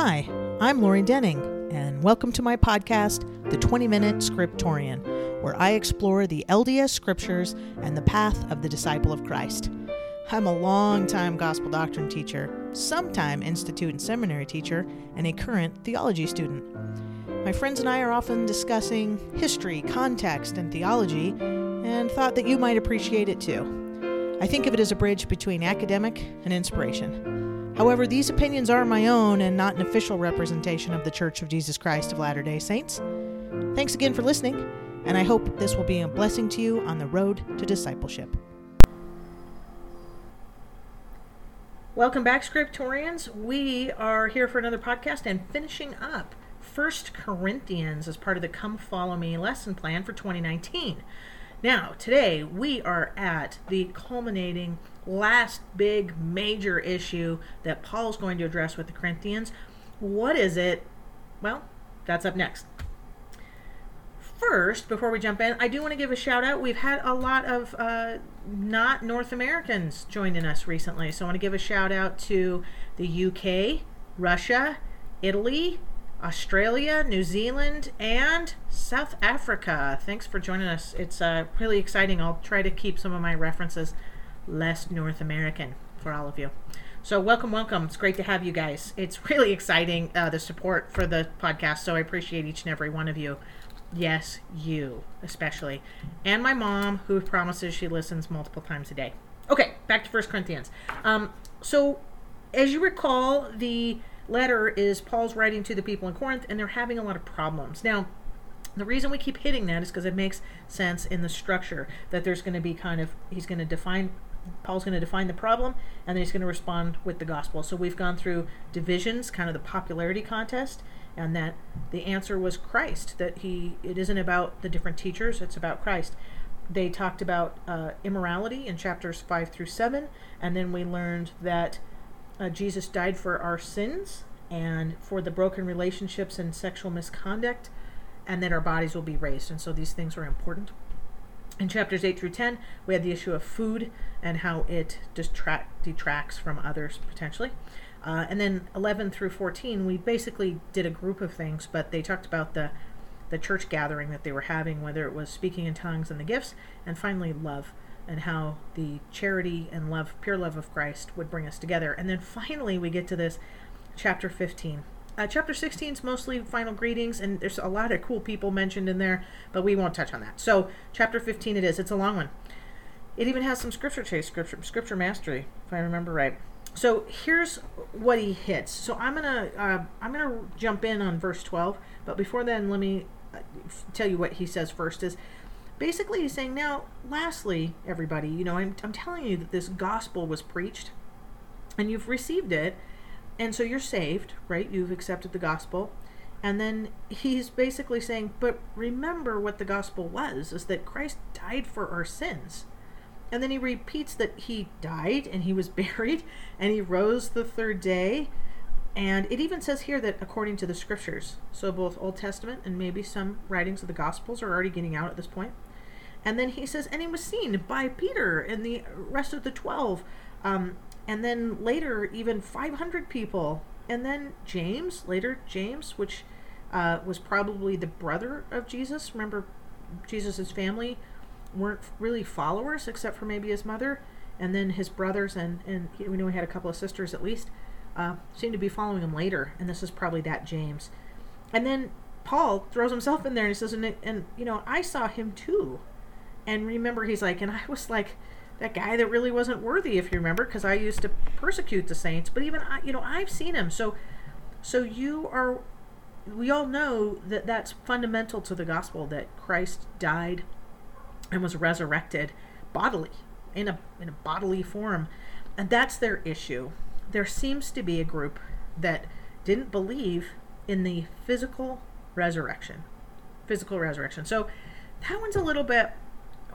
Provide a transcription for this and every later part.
Hi, I'm Lori Denning, and welcome to my podcast, The 20 Minute Scriptorian, where I explore the LDS scriptures and the path of the disciple of Christ. I'm a long-time gospel doctrine teacher, sometime institute and seminary teacher, and a current theology student. My friends and I are often discussing history, context, and theology, and thought that you might appreciate it too. I think of it as a bridge between academic and inspiration. However, these opinions are my own and not an official representation of the Church of Jesus Christ of Latter day Saints. Thanks again for listening, and I hope this will be a blessing to you on the road to discipleship. Welcome back, Scriptorians. We are here for another podcast and finishing up First Corinthians as part of the Come Follow Me lesson plan for 2019. Now, today we are at the culminating last big major issue that Paul's going to address with the Corinthians. What is it? Well, that's up next. First, before we jump in, I do want to give a shout out. We've had a lot of uh, not North Americans joining us recently. So I want to give a shout out to the UK, Russia, Italy, Australia, New Zealand, and South Africa. Thanks for joining us. It's uh, really exciting. I'll try to keep some of my references less North American for all of you. So, welcome, welcome. It's great to have you guys. It's really exciting, uh, the support for the podcast. So, I appreciate each and every one of you. Yes, you especially. And my mom, who promises she listens multiple times a day. Okay, back to First Corinthians. Um, so, as you recall, the letter is Paul's writing to the people in Corinth, and they're having a lot of problems. Now, the reason we keep hitting that is because it makes sense in the structure that there's going to be kind of, he's going to define, Paul's going to define the problem, and then he's going to respond with the gospel. So we've gone through divisions, kind of the popularity contest, and that the answer was Christ, that he, it isn't about the different teachers, it's about Christ they talked about uh, immorality in chapters 5 through 7 and then we learned that uh, Jesus died for our sins and for the broken relationships and sexual misconduct, and that our bodies will be raised. And so these things are important. In chapters 8 through 10, we had the issue of food and how it detract, detracts from others potentially. Uh, and then 11 through 14, we basically did a group of things, but they talked about the the church gathering that they were having, whether it was speaking in tongues and the gifts, and finally love and how the charity and love, pure love of Christ, would bring us together. And then finally, we get to this chapter 15. Uh, chapter 16 is mostly final greetings, and there's a lot of cool people mentioned in there, but we won't touch on that. So, chapter 15 it is. It's a long one. It even has some scripture chase, scripture, scripture mastery, if I remember right. So here's what he hits. So I'm gonna uh, I'm gonna jump in on verse 12, but before then, let me uh, tell you what he says first. Is basically he's saying now lastly everybody you know I'm, I'm telling you that this gospel was preached and you've received it and so you're saved right? You've accepted the gospel. And then he's basically saying but remember what the gospel was is that christ died for our sins. And then he repeats that he died and he was buried and he rose the third day. And it even says here that according to the scriptures so both old testament and maybe some writings of the gospels are already getting out at this point and then he says, and he was seen by Peter and the rest of the 12. Um, and then later, even 500 people. And then James, later James, which uh, was probably the brother of Jesus. Remember, Jesus' family weren't really followers except for maybe his mother. And then his brothers, and, and we know he had a couple of sisters at least, uh, seemed to be following him later. And this is probably that James. And then Paul throws himself in there and he says, and, and you know, I saw him too. And remember, he's like, and I was like that guy that really wasn't worthy, if you remember, because I used to persecute the saints. But even I, you know, I've seen him. So, so you are. We all know that that's fundamental to the gospel that Christ died and was resurrected bodily in a in a bodily form, and that's their issue. There seems to be a group that didn't believe in the physical resurrection, physical resurrection. So that one's a little bit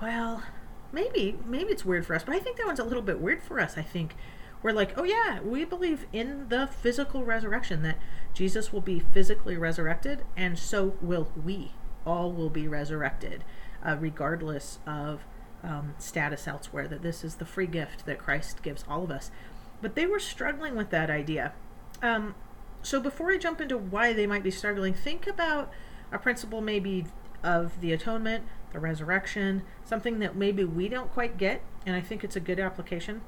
well, maybe maybe it's weird for us, but I think that one's a little bit weird for us. I think we're like, oh yeah, we believe in the physical resurrection that Jesus will be physically resurrected, and so will we. All will be resurrected, uh, regardless of um, status elsewhere. That this is the free gift that Christ gives all of us. But they were struggling with that idea. Um, so before I jump into why they might be struggling, think about a principle maybe of the atonement, the resurrection, something that maybe we don't quite get, and I think it's a good application.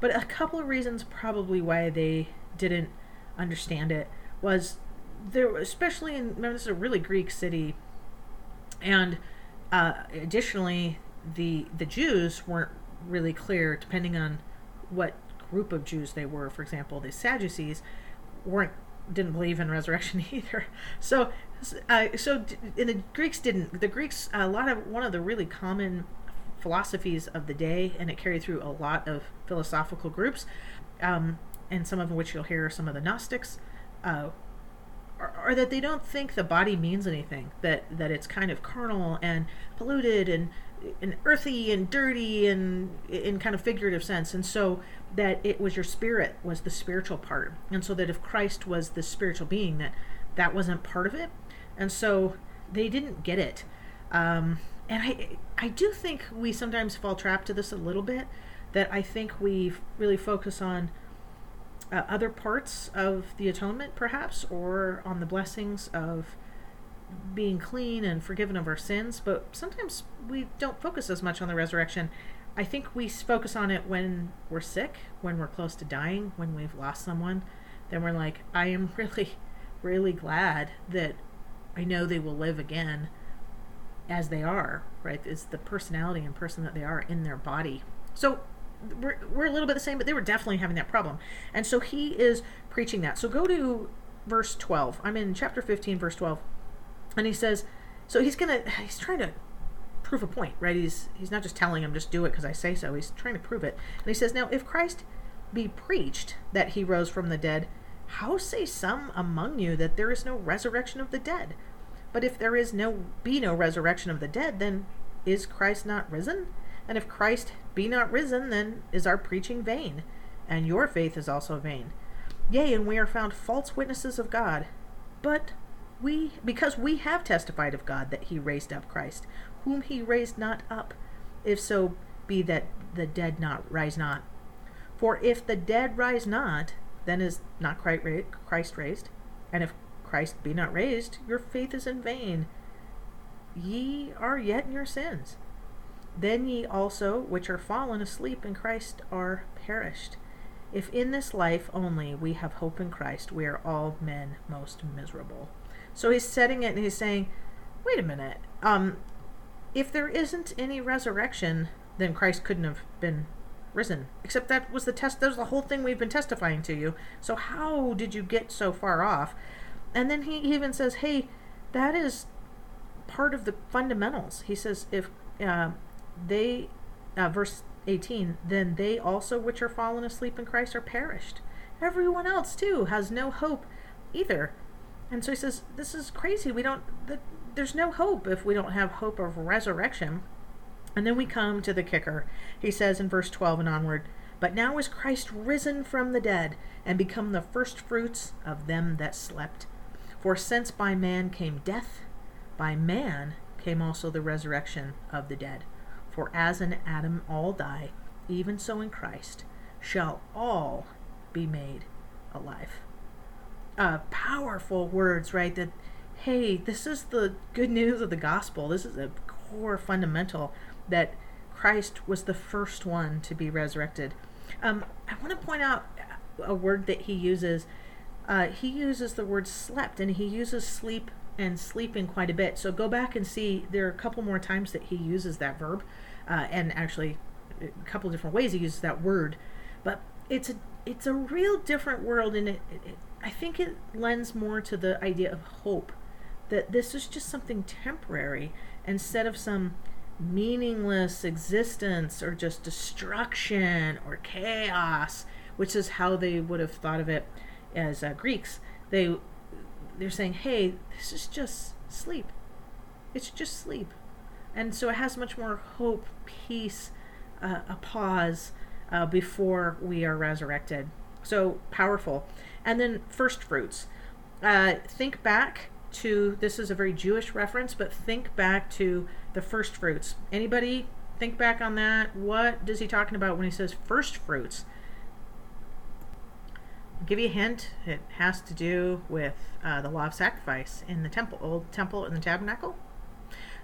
But a couple of reasons probably why they didn't understand it was there, especially in remember this is a really Greek city, and uh, additionally the the Jews weren't really clear depending on what group of Jews they were. For example, the Sadducees weren't didn't believe in resurrection either. So, uh, so and the Greeks didn't. The Greeks a lot of one of the really common philosophies of the day, and it carried through a lot of philosophical groups, um, and some of which you'll hear some of the Gnostics. Uh, are, that they don't think the body means anything that that it's kind of carnal and polluted and and earthy and dirty and in kind of figurative sense and so that it was your spirit was the spiritual part and so that if christ was the spiritual being that that wasn't part of it and so they didn't get it. Um, and i i do think we sometimes fall trapped to this a little bit that i think we really focus on uh, other parts of the atonement perhaps or on the blessings of being clean and forgiven of our sins. But sometimes we don't focus as much on the resurrection. I think we focus on it when we're sick, when we're close to dying, when we've lost someone. Then we're like, I am really, really glad that I know they will live again as they are, right? It's the personality and person that they are in their body. So we're, we're a little bit the same, but they were definitely having that problem. And so he is preaching that. So go to verse 12. I'm in chapter 15, verse 12. And he says, so he's going to, he's trying to prove a point, right? He's he's not just telling him just do it because I say so. He's trying to prove it. And he says, "Now, if Christ be preached that he rose from the dead, how say some among you that there is no resurrection of the dead? But if there is no be no resurrection of the dead, then is Christ not risen? And if Christ be not risen, then is our preaching vain, and your faith is also vain. Yea, and we are found false witnesses of God. But we because we have testified of God that he raised up Christ, whom he raised not up, if so be that the dead not rise not. For if the dead rise not, then is not Christ raised. And if Christ be not raised, your faith is in vain. Ye are yet in your sins. Then ye also, which are fallen asleep in Christ, are perished. If in this life only we have hope in Christ, we are all men most miserable. So he's setting it and he's saying, wait a minute. Um, if there isn't any resurrection, then Christ couldn't have been risen. Except that was the test. That was the whole thing we've been testifying to you. So how did you get so far off? And then he even says, "Hey, that is part of the fundamentals." He says, "If uh, they, uh, verse 18, then they also which are fallen asleep in Christ are perished. Everyone else too has no hope either." And so he says, "This is crazy. We don't. The, there's no hope if we don't have hope of resurrection. And then we come to the kicker. He says in verse 12 and onward, But now is Christ risen from the dead and become the firstfruits of them that slept. For since by man came death, by man came also the resurrection of the dead. For as in Adam all die, even so in Christ shall all be made alive. Uh, powerful words, right? That hey, this is the good news of the gospel. This is a core fundamental that Christ was the first one to be resurrected. Um, I want to point out a word that he uses. Uh, he uses the word slept, and he uses sleep and sleeping quite a bit. So go back and see. There are a couple more times that he uses that verb, uh, and actually a couple different ways he uses that word. But it's a it's a real different world, and it, it, I think it lends more to the idea of hope that this is just something temporary instead of some meaningless existence or just destruction or chaos, which is how they would have thought of it as uh, Greeks. They they're saying, "Hey, this is just sleep. It's just sleep," and so it has much more hope, peace, uh, a pause uh, before we are resurrected. So powerful. And then first fruits. Uh, think back to this is a very Jewish reference, but think back to the first fruits. Anybody think back on that? What is he talking about when he says first fruits? give you a hint. It has to do with uh, the law of sacrifice in the temple, old temple and the tabernacle.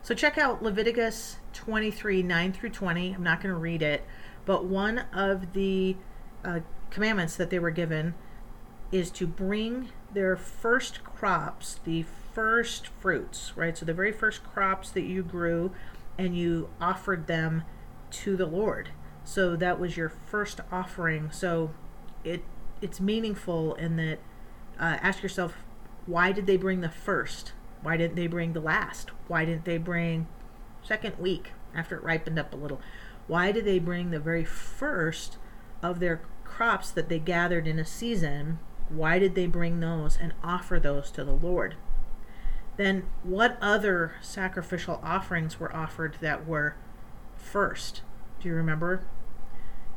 So check out Leviticus 23 9 through 20. I'm not going to read it, but one of the uh, commandments that they were given is to bring their first crops, the first fruits, right? So the very first crops that you grew and you offered them to the Lord. So that was your first offering. So it it's meaningful in that uh, ask yourself why did they bring the first? Why didn't they bring the last? Why didn't they bring second week after it ripened up a little? Why did they bring the very first of their crops that they gathered in a season? Why did they bring those and offer those to the Lord? Then what other sacrificial offerings were offered that were first? Do you remember?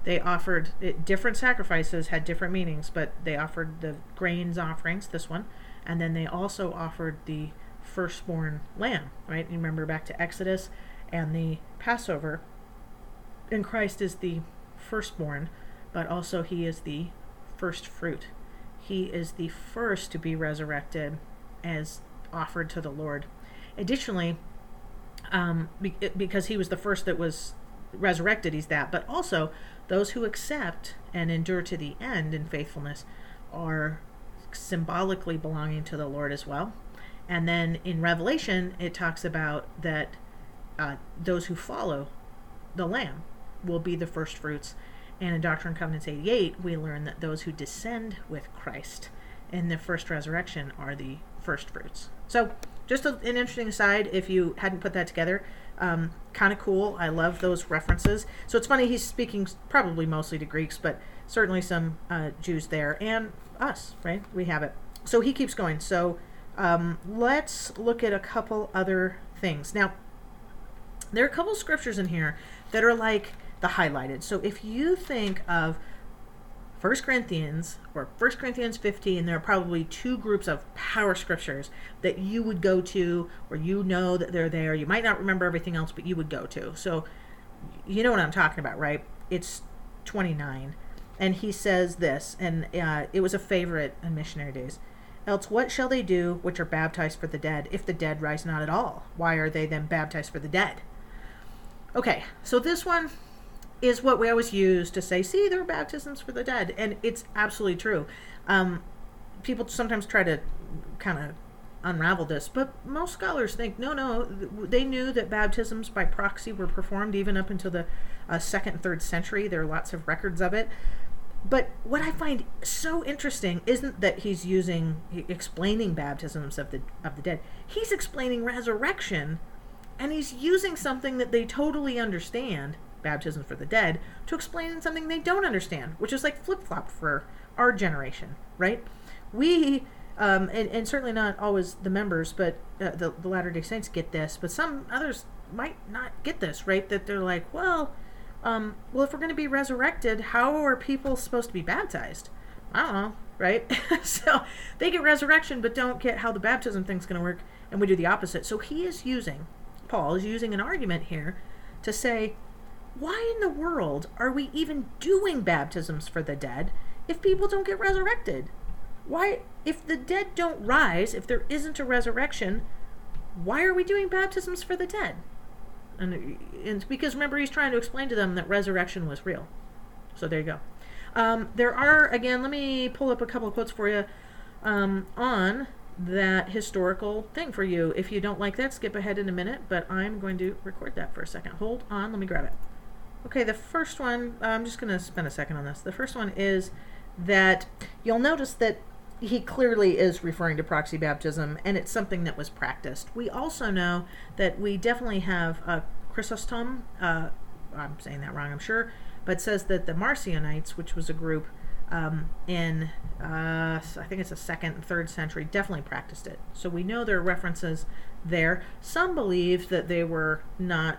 They offered it, different sacrifices had different meanings, but they offered the grains offerings, this one, and then they also offered the firstborn lamb, right? You remember back to Exodus and the Passover. And Christ is the firstborn, but also he is the first fruit. He is the first to be resurrected as offered to the Lord. Additionally, um, be, because he was the first that was resurrected, he's that. But also, those who accept and endure to the end in faithfulness are symbolically belonging to the Lord as well. And then in Revelation, it talks about that uh, those who follow the Lamb will be the first fruits. And in Doctrine and Covenants 88, we learn that those who descend with Christ in the first resurrection are the first fruits. So, just a, an interesting aside if you hadn't put that together. Um, kind of cool. I love those references. So it's funny he's speaking probably mostly to Greeks, but certainly some uh, Jews there and us, right? We have it. So he keeps going. So um, let's look at a couple other things. Now, there are a couple scriptures in here that are like the highlighted. So if you think of First Corinthians or First Corinthians 15, there are probably two groups of power scriptures that you would go to, or you know that they're there. You might not remember everything else, but you would go to. So you know what I'm talking about, right? It's 29. And he says this, and uh, it was a favorite in missionary days. Else, what shall they do which are baptized for the dead, if the dead rise not at all? Why are they then baptized for the dead? Okay, so this one is what we always use to say, see, there are baptisms for the dead. And it's absolutely true. Um, people sometimes try to kind of unravel this, but most scholars think no, no, they knew that baptisms by proxy were performed even up until the uh, second and third century. There are lots of records of it. But what I find so interesting isn't that he's using explaining baptisms of the of the dead. He's explaining resurrection, and he's using something that they totally understand baptism for the dead to explain something they don't understand, which is like flip flop for our generation, right? We, um, and, and certainly not always the members, but uh, the, the Latter day Saints get this, but some others might not get this, right? That they're like, well, um, well, if we're going to be resurrected, how are people supposed to be baptized? I don't know, right? so they get resurrection, but don't get how the baptism thing's going to work, and we do the opposite. So he is using, Paul is using an argument here to say, why in the world are we even doing baptisms for the dead if people don't get resurrected? Why, if the dead don't rise, if there isn't a resurrection, why are we doing baptisms for the dead? And, and because remember, he's trying to explain to them that resurrection was real. So there you go. Um, there are, again, let me pull up a couple of quotes for you um, on that historical thing for you. If you don't like that, skip ahead in a minute, but I'm going to record that for a second. Hold on, let me grab it. Okay, the first one, I'm just going to spend a second on this. The first one is that you'll notice that he clearly is referring to proxy baptism, and it's something that was practiced. We also know that we definitely have a Chrysostom, uh, I'm saying that wrong, I'm sure, but says that the Marcionites, which was a group um, in, uh, I think it's a second and third century, definitely practiced it. So we know there are references there. Some believe that they were not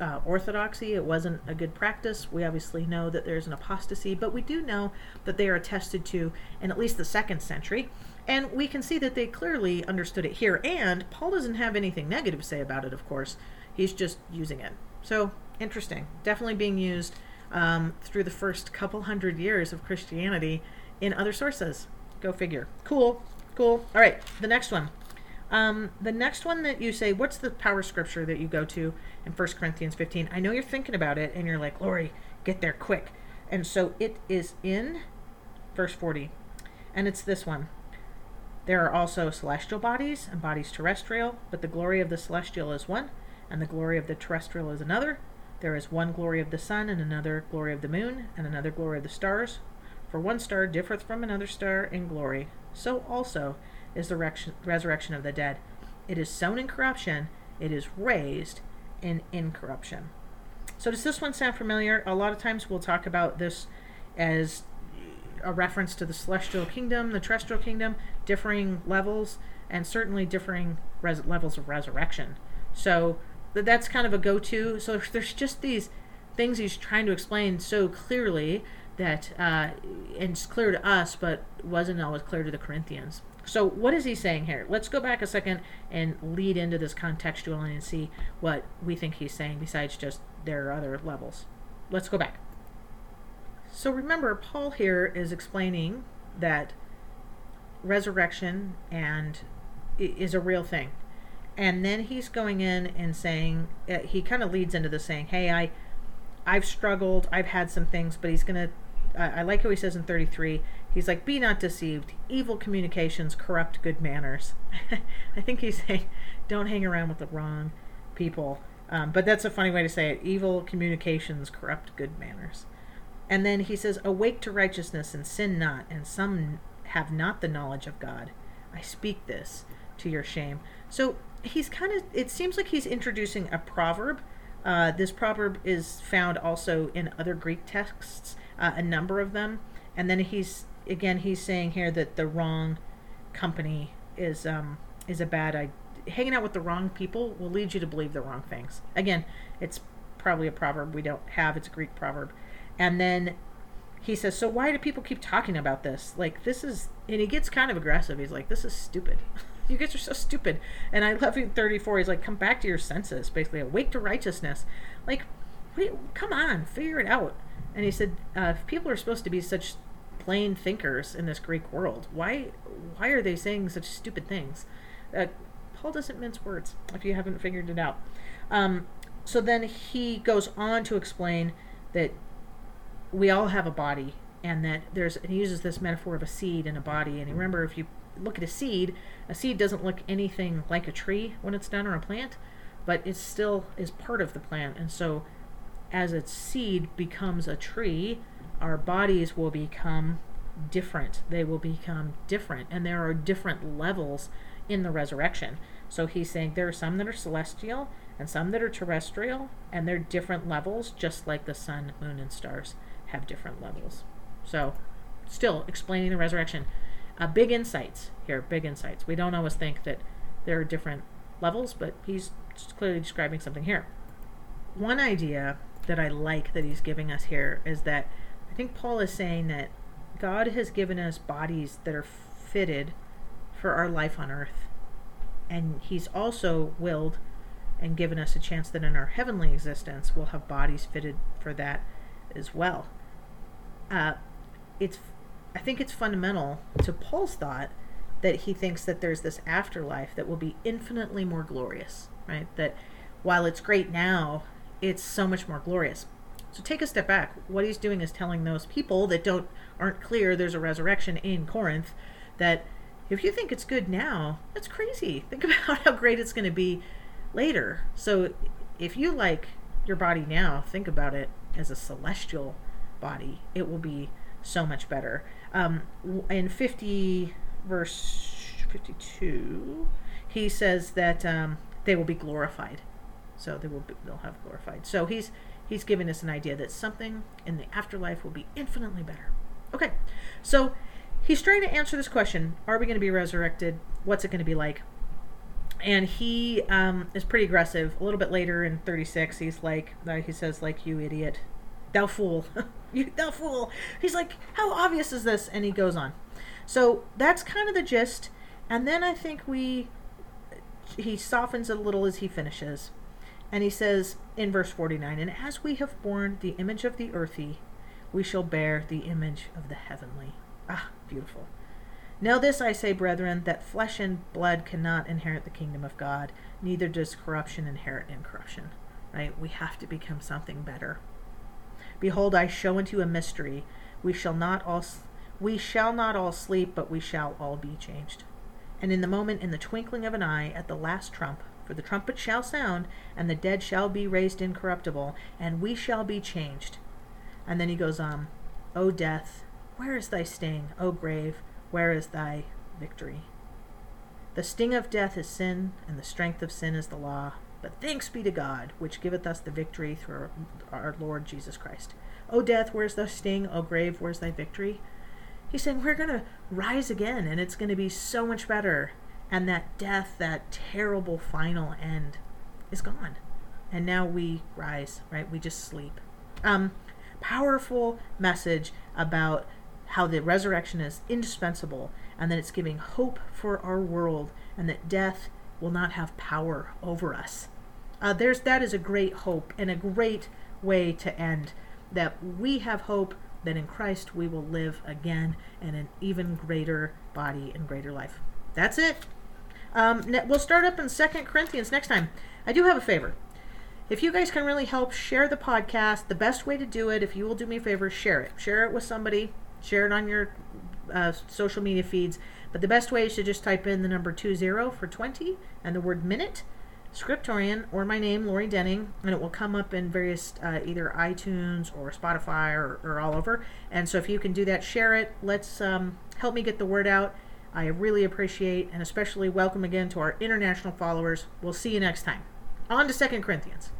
uh, orthodoxy. It wasn't a good practice. We obviously know that there's an apostasy, but we do know that they are attested to in at least the second century. And we can see that they clearly understood it here. And Paul doesn't have anything negative to say about it, of course. He's just using it. So, interesting. Definitely being used um, through the first couple hundred years of Christianity in other sources. Go figure. Cool, cool. All right, the next one. Um, the next one that you say, what's the power scripture that you go to in 1 Corinthians 15? I know you're thinking about it and you're like, Lori, get there quick. And so it is in verse 40. And it's this one. There are also celestial bodies and bodies terrestrial, but the glory of the celestial is one, and the glory of the terrestrial is another. There is one glory of the sun, and another glory of the moon, and another glory of the stars. For one star differeth from another star in glory. So also is the resurrection of the dead. It is sown in corruption, it is raised in incorruption. So, does this one sound familiar? A lot of times we'll talk about this as a reference to the celestial kingdom, the terrestrial kingdom, differing levels, and certainly differing res- levels of resurrection. So that's kind of a go-to. So there's just these things he's trying to explain so clearly that uh, and it's clear to us, but wasn't always clear to the Corinthians. So what is he saying here? Let's go back a second and lead into this contextually and see what we think he's saying besides just there are other levels. Let's go back. So remember, Paul here is explaining that resurrection and is a real thing. And then he's going in and saying uh, he kind of leads into the saying, "Hey, I I've struggled. I've had some things, but he's going to I like how he says in 33, he's like, Be not deceived. Evil communications corrupt good manners. I think he's saying, Don't hang around with the wrong people. Um, but that's a funny way to say it. Evil communications corrupt good manners. And then he says, Awake to righteousness and sin not, and some have not the knowledge of God. I speak this to your shame. So he's kind of, it seems like he's introducing a proverb. Uh, this proverb is found also in other Greek texts, uh, a number of them. And then he's, again, he's saying here that the wrong company is, um, is a bad idea. Hanging out with the wrong people will lead you to believe the wrong things. Again, it's probably a proverb we don't have, it's a Greek proverb. And then he says, So why do people keep talking about this? Like, this is, and he gets kind of aggressive. He's like, This is stupid. you guys are so stupid. And I love in 34, he's like, Come back to your senses, basically, awake to righteousness. Like, you, come on, figure it out. And he said, uh, If people are supposed to be such plain thinkers in this Greek world, why, why are they saying such stupid things? Uh, Paul doesn't mince words, if you haven't figured it out. Um, so then he goes on to explain that we all have a body and that there's and he uses this metaphor of a seed and a body and remember if you look at a seed a seed doesn't look anything like a tree when it's done or a plant but it still is part of the plant and so as its seed becomes a tree our bodies will become different they will become different and there are different levels in the resurrection so he's saying there are some that are celestial and some that are terrestrial and they're different levels just like the sun moon and stars have different levels. So, still explaining the resurrection. Uh, big insights here, big insights. We don't always think that there are different levels, but he's clearly describing something here. One idea that I like that he's giving us here is that I think Paul is saying that God has given us bodies that are fitted for our life on earth. And he's also willed and given us a chance that in our heavenly existence we'll have bodies fitted for that as well uh, it's I think it's fundamental to Paul's thought that he thinks that there's this afterlife that will be infinitely more glorious, right? That while it's great now, it's so much more glorious. So take a step back. What he's doing is telling those people that don't aren't clear there's a resurrection in Corinth that if you think it's good now, that's crazy. Think about how great it's going to be later. So if you like your body now, think about it as a celestial body, it will be so much better. Um, in 50, verse 52, he says that um, they will be glorified. So they will be, they'll have glorified. So he's he's giving us an idea that something in the afterlife will be infinitely better. Okay, so he's trying to answer this question: Are we going to be resurrected? What's it going to be like? And he um, is pretty aggressive. A little bit later in 36, he's like, uh, he says, like, you idiot, thou fool. you thou fool. He's like, how obvious is this? And he goes on. So that's kind of the gist. And then I think we, he softens a little as he finishes. And he says in verse 49, And as we have borne the image of the earthy, we shall bear the image of the heavenly. Ah, beautiful. Know this I say, brethren, that flesh and blood cannot inherit the kingdom of God, neither does corruption inherit incorruption. Right? We have to become something better. Behold, I show unto you a mystery. We shall not all we shall not all sleep, but we shall all be changed. And in the moment, in the twinkling of an eye, at the last trump, for the trumpet shall sound, and the dead shall be raised incorruptible, and we shall be changed. And then he goes on, O death, where is thy sting? O grave, where is thy victory? The sting of death is sin, and the strength of sin is the law. But thanks be to God, which giveth us the victory through our Lord Jesus Christ. O death, where's thy sting? O grave, where's thy victory? He's saying we're going to rise again, and it's going to be so much better. And that death, that terrible final end, is gone. And now we rise, right? We just sleep. Um, powerful message about how the resurrection is indispensable and that it's giving hope for our world and that death will not have power over us. Uh, there's that is a great hope and a great way to end. That we have hope that in Christ we will live again in an even greater body and greater life. That's it. Um, we'll start up in Second Corinthians next time. I do have a favor. If you guys can really help share the podcast, the best way to do it, if you will do me a favor, share it. Share it with somebody share it on your uh, social media feeds. But the best way is to just type in the number 20 for 20 and the word minute, Scriptorian, or my name, Lori Denning, and it will come up in various uh, either iTunes or Spotify or, or, all over. And so if you can do that, share it. Let's um, help me get the word out. I really appreciate and especially welcome again to our international followers. We'll see you next time. On to Second Corinthians.